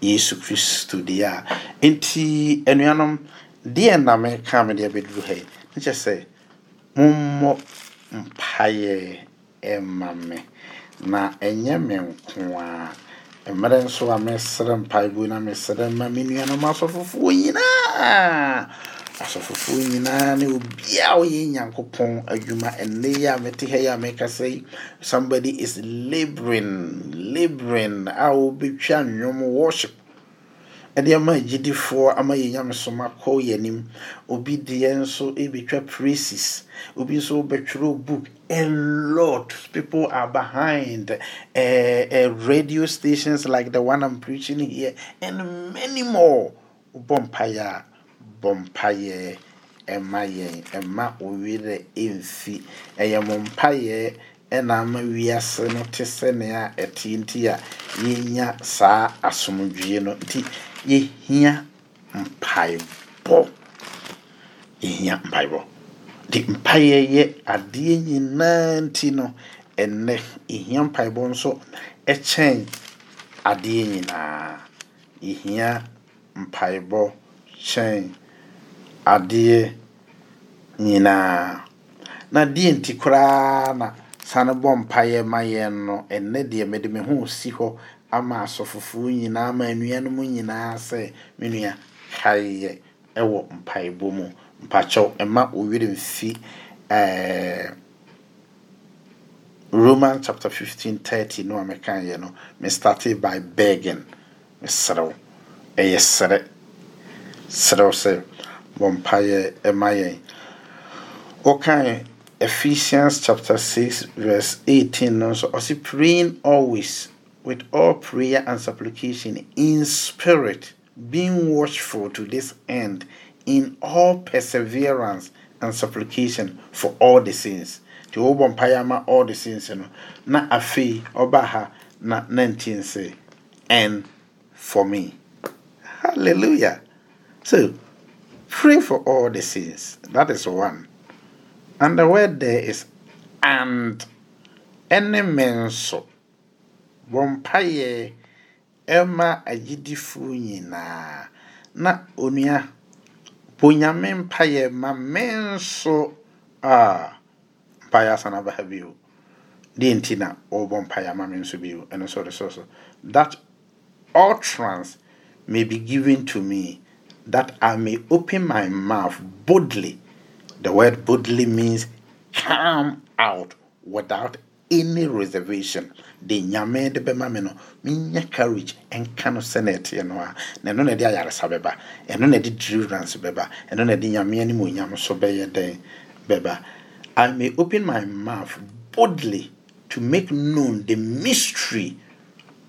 yesu kristo deɛ a. Enti anuanom deɛ na meka me deɛ bɛduru ha yi ne kyɛ sɛ mommɔ mpaeɛ ɛma me na ɛnyɛ me nko a mmerɛ nso a mɛsrɛ mpaebɔ na mesrɛ ma me nuanom asɔfofoɔ nyinaa asɔfofoɔ nyinaa ne obiaa ɔyɛ nyankopɔn adwuma. Ɛnnɛ yi a mete ha yi a mekasa yi somebody is laboring laboring a wobɛtwa nnwom worship ɛde ama agyidifoɔ ama yɛ nyamesoma kɔ yɛ anim. Obi deɛ nso bɛtwa praises. Obi nso bɛtwerɛ book. A lot people are behind uh, uh, radio stations like the one i'm preaching here and many more. Bɔ mpaeɛ a bɔ mpaeɛ. Ɛma yɛn ɛma owerɛ ɛmfi. Ɛyɛ mo mpaeɛ ɛna ama wiase no te sɛnea ɛte nti a yɛnya saa asomdwie no. Nti yɛhia mpaebɔ yɛhia mpaebɔ de mpaeɛ yɛ adeɛ nyinaa nti no ɛnnɛ yɛhia mpaebɔ nso ɛkyɛn adeɛ nyinaa. Yɛhia mpaebɔ kyɛn adeɛ nyinaa. Na deɛ nti koraa na sane bɔ mpaeɛ ma yɛn no ɛnnɛ deɛ mede me ho si hɔ ama asɔfofoɔ nyinaa ama anuanom nyinaa sɛ me nua kaeɛ ɛwɔ mpaebɔ mu. Mpakyɛw ɛma owerɛ mfi ɛɛ Romans chapter 15 30 no a mekaeɛ no me started by begging. Meserɛw ɛyɛ serɛ serɛw sɛ bɔ mpaeɛ ɛma yɛn. Wɔkae Ephesians chapter 6 verse 18 no nso ɔse praying always with all prayer and supplication in spirit, being watchful to this end, in all perseverance and supplication for all the saints. nti wobɔ mpaeɛ all the sins no na afei ɔba ha na nti and for me. Hallelujah. So pray for all the sins that is one. And the word there is and nso bɔ mpaeɛ ɛma agyidifoɔ nyinaa na onua bɔ nyame mpaeɛ ma me nso a mpaeɛ asan aba ha bio deɛ nti na ɔrebɔ mpaeɛ ama me nso bio ɛno nso de so so that utterance may be given to me that I may open my mouth boldly. The word boldly means come out without any reservation. De nyame de bɛma me no menya courage ɛnka no sɛ na ɛteɛ no a na ɛno na ɛde ayaresa bɛba. Ɛno na ɛde deliverance bɛba. Ɛno na ɛde nyame anim onyam so bɛyɛ dɛn bɛba. I may open my mouth boldly to make known the mystery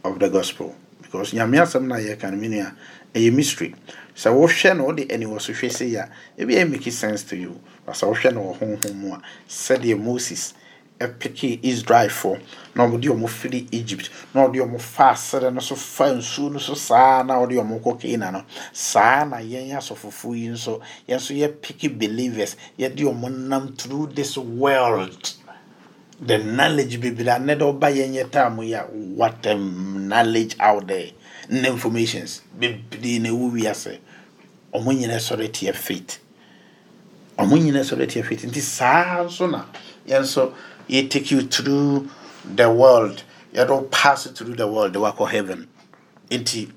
of the gospel. Because nyame asɛm no a yɛka no menu a ɛyɛ mystery. Sɛ wohwɛ no wode aniwɔ so hwɛ sei a ebi ɛ make sense to you. But sɛ wohwɛ no wɔ honhom mu a sɛdeɛ moses ɛpeke israelfoɔ na ɔmode ɔmo firi egypt. Na ɔde ɔmo fa asere no so fa nsuo no so saa na ɔde ɔmo kɔ kana no. Saa na yɛn asɔfofoɔ yi nso yɛn nso yɛpeke believers. Yɛde ɔmo nam through this world. The knowledge bebree anɛ dɛ ɔba yɛn yɛ taa mu yɛ what a knowledge out there. Na informations. Bebree na ɛwɔ wiase ɔmo nyinaa sɔrɔ tiɛ faith. Ɔmo nyinaa sɔrɔ tiɛ faith. Nti saa nso na yɛn nso yɛ take you through the world. Yɛde pass through the world de of heaven. Nti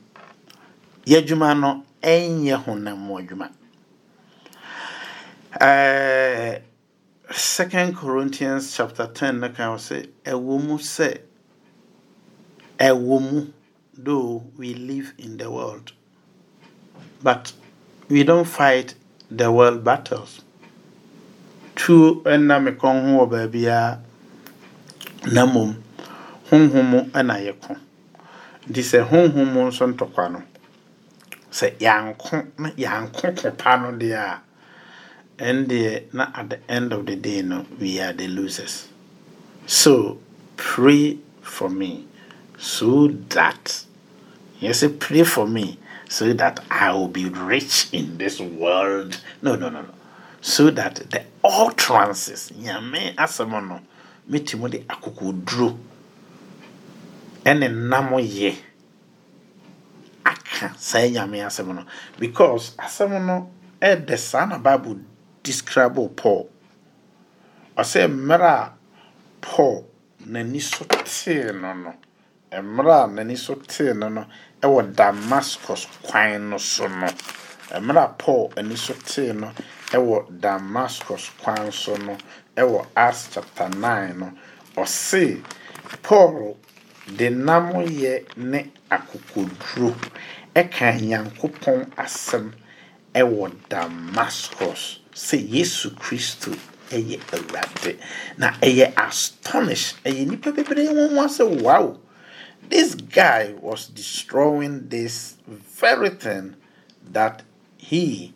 yɛ adwuma no ɛnyɛ honam mu adwuma eh, second corinthians chapter ten na kan say ɛwɔ mu sɛ ɛwɔ mu though we live in the world. But we don't fight the world battles tuo ɛna me kɔn ho wɔ baabiara na mmom honhom mu ɛna yɛko nti sɛ honhom mu nso ntɔkwa no sɛ yɛanko na yɛanko kopa no deɛ a na at the end of the day no we are the losers. So pray for me so that yes pray for me so that I will be rich in this world. No no no no so that the utterances nyame asɛm no mɛtumi de akokoduro ɛne nam yɛ aka saa nyame asɛm no. Because asɛm no ɛdɛ saa na bible describe paul. Ɔsɛ mmerɛ a paul n'ani so tee no no mmerɛ a n'ani so tee no no ɛwɔ damascus kwan no so no mmerɛ a paul ani so tee no ɛwɔ damascus kwan so no ɛwɔ acts chapter 9 no ɔse paul de nam yɛ ne akokoduro. Ɛka nyankopɔn asɛm ɛwɔ damascus sɛ yesu kristo ɛyɛ awurade. Na ɛyɛ astonish ɛyɛ nipa bebree wɔn ho asɛ wow this guy was destroying this very thing that he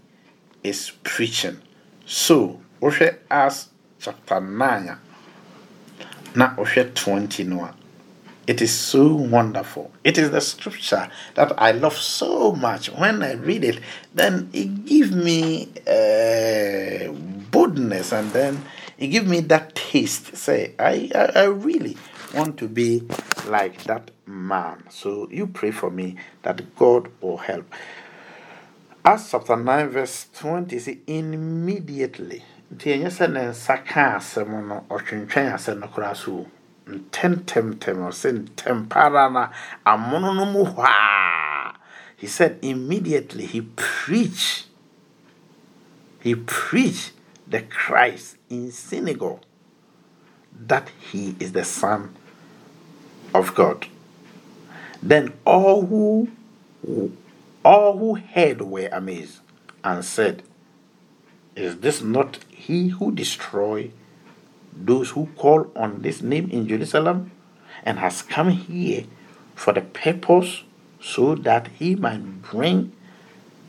is preaching so wohwɛ acts chapter 9 a na wohwɛ 20 no a it is so wonderful. It is the scripture that I love so much. When I read it, then it gives me uh, boldness and then it gives me that taste. Say, I, I, I really want to be like that man. So you pray for me that God will help. Acts chapter 9, verse 20 say, immediately. nti ɛnyɛ sɛ ne nsa ka asɛm no ɔtwentwɛn asɛm no koraa so ntɛmtɛmtɛm ɔsɛ ntɛm para na amono no mu hɔ he said immediately he preached he preached the christ in synagogue that he is the son of god then all who all who heard were amazed and said is this not he who destroyed those who call on this name in Jerusalem and has come here for the purpose so that he might bring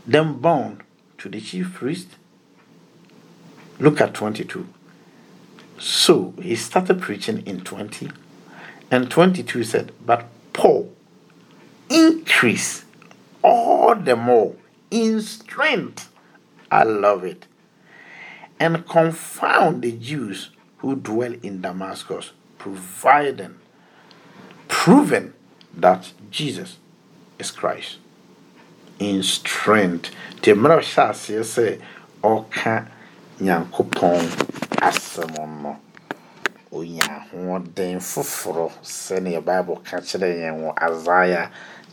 them bound to the chief priest? Look at 22. So he started preaching in 20, and 22 said, But Paul increased all the more in strength. I love it. And confound the Jews who dwell in Damascus, providing, proving that Jesus is Christ. In strength. The mmerɛ ɔhyɛ aseɛ sɛ ɔka nyankopɔn asɛm no onya ahoɔden foforɔ sɛnea bible ka kyerɛ yɛn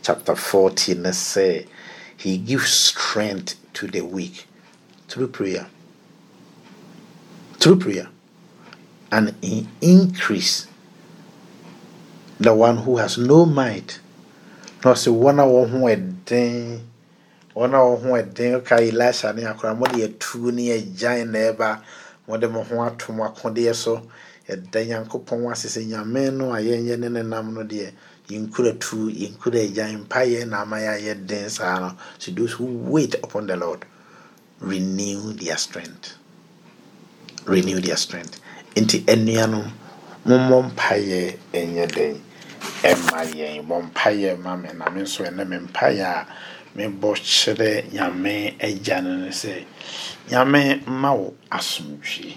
chapter 14, let's say, he gives strength to the weak through prayer. Through prayer. And he increase the one who has no might. Na ɔsɛ wɔn a wɔn ho ɛden wɔn a wɔn ho ɛden ka elisha ne akora mo de atuo ne agyan na ɛba mo de mo ho ato mo akodeɛ so ɛda nyankopɔn ase sɛ nyame no a ne nenam no deɛ yɛnkura tu yɛnkura agyan mpayɛ na ama yɛ ayɛ den saa no. So those who wait upon the lord renew their strength. Renew their strength. Nti anuanom mommɔ mpayɛ ɛnyɛ den ɛma yɛn bɔ mpayɛ ma me na me nso ɛnɛ me mpayɛ a mebɔ kyerɛ nyame agya no no sɛ nyame mma wo asomdwie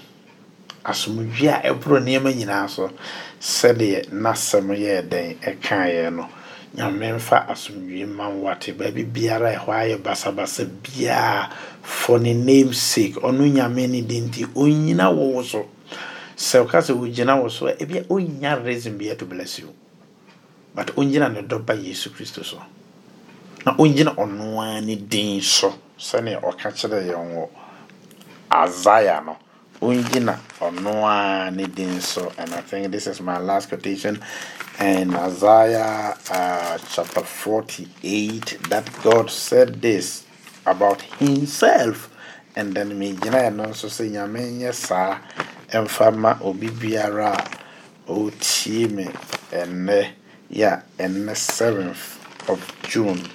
asomdwie a ɛboro nneɛma nyinaa so sɛdeɛ n'asɛm yɛɛ den ɛkaeɛ no nyame mfa asomdwie ma wo wate baabi biara ɛhɔ ayɛ basabasa biara for ne name sake ɔno nyame ne de nti ɔnyina wo wo so. Sɛ woka sɛ wogyina wo so a ebia ɔnnya reason bia to bless you. But ɔngyina ne dɔba yesu kristo so. Na ɔngyina ɔno ara ne din so sɛnea ɔka kyerɛ yɛn wɔ Isaiah no. Ɔngyina ɔno ara ne so and I think this is my last quotation. In Isaiah uh, chapter 48 that God said this about himself. And then me gyina ɛno nso sɛ nyame nyɛ saa ɛmfa ma obi biara a me. Ɛnnɛ yɛ a ɛnnɛ 7th of June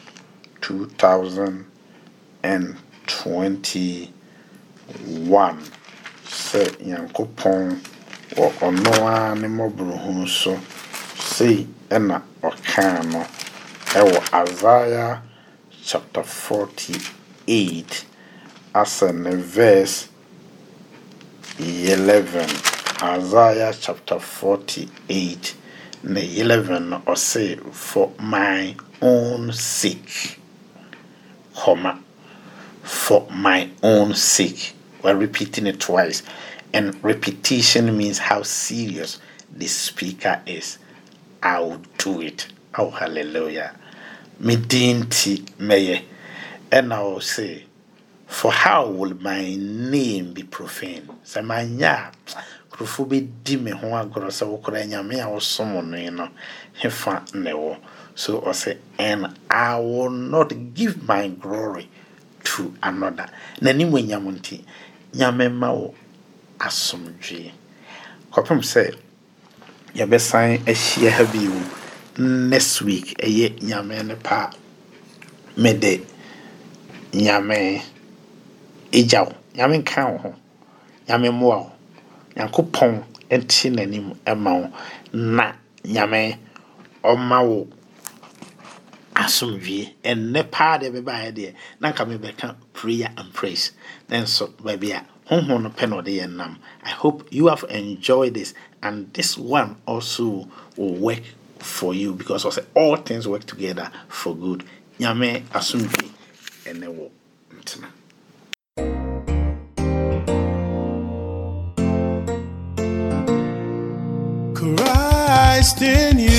2021 sɛ nyankopɔn wɔ ɔno ara ne mmɔborɔhunu so sei ɛna ɔkaa no ɛwɔ Isaiah chapter 48 asɛ ne verse 11 Isaiah chapter 48 ne 11 no ɔse for my own sake comma for my own sake we're repeating it twice. And repetition means how serious the speaker is. I'll do it. Oh hallelujah. Me din ti mɛyɛ ɛna ɔse for how will my name be profaned? Sɛ manyɛ a nkurɔfoɔ bɛdi me ho agorɔ sɛ wokora nyame a wosom no no hefa so ɔsɛ and i will not give my glory to another. N'anim nyam nti nyame ma wo asomdwee kɔpem sɛ yɛbɛsan ahyia ha bio. Next week ɛyɛ nyame no pa. Mede nyame ɛgya wo nyame nka wo ho. Nyame mmoa wo. Nyankopɔn nte n'anim ma wo. Na nyame ɔma wo asomdwie ɛnnɛ paa deɛ bɛbaeɛ deɛ na nka mebɛka prayer and praise. Nanso baabi a honhom no pɛ na ɔde yɛ nam i hope you have enjoyed this and this one also will work for you because ɔsɛ all things work together for good. Nyame asomdwie ɛnɛ wɔ ntena. Christ in you.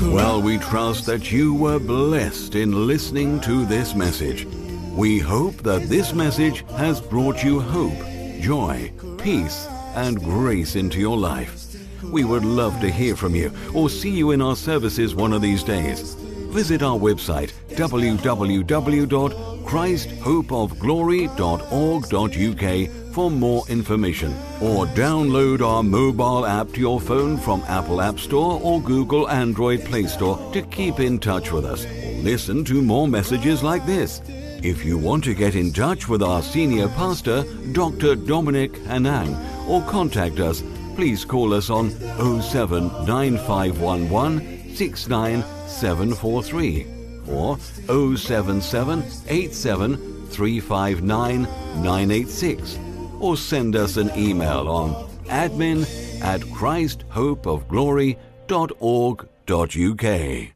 Well, we trust that you were blessed in listening to this message. We hope that this message has brought you hope, joy, peace, and grace into your life. We would love to hear from you or see you in our services one of these days. Visit our website www.christhopeofglory.org.uk for more information or download our mobile app to your phone from Apple App Store or Google Android Play Store to keep in touch with us or listen to more messages like this. If you want to get in touch with our senior pastor, Dr. Dominic Anang, or contact us, please call us on 07951169743 or 07787359986 or send us an email on admin at christhopeofglory.org.uk.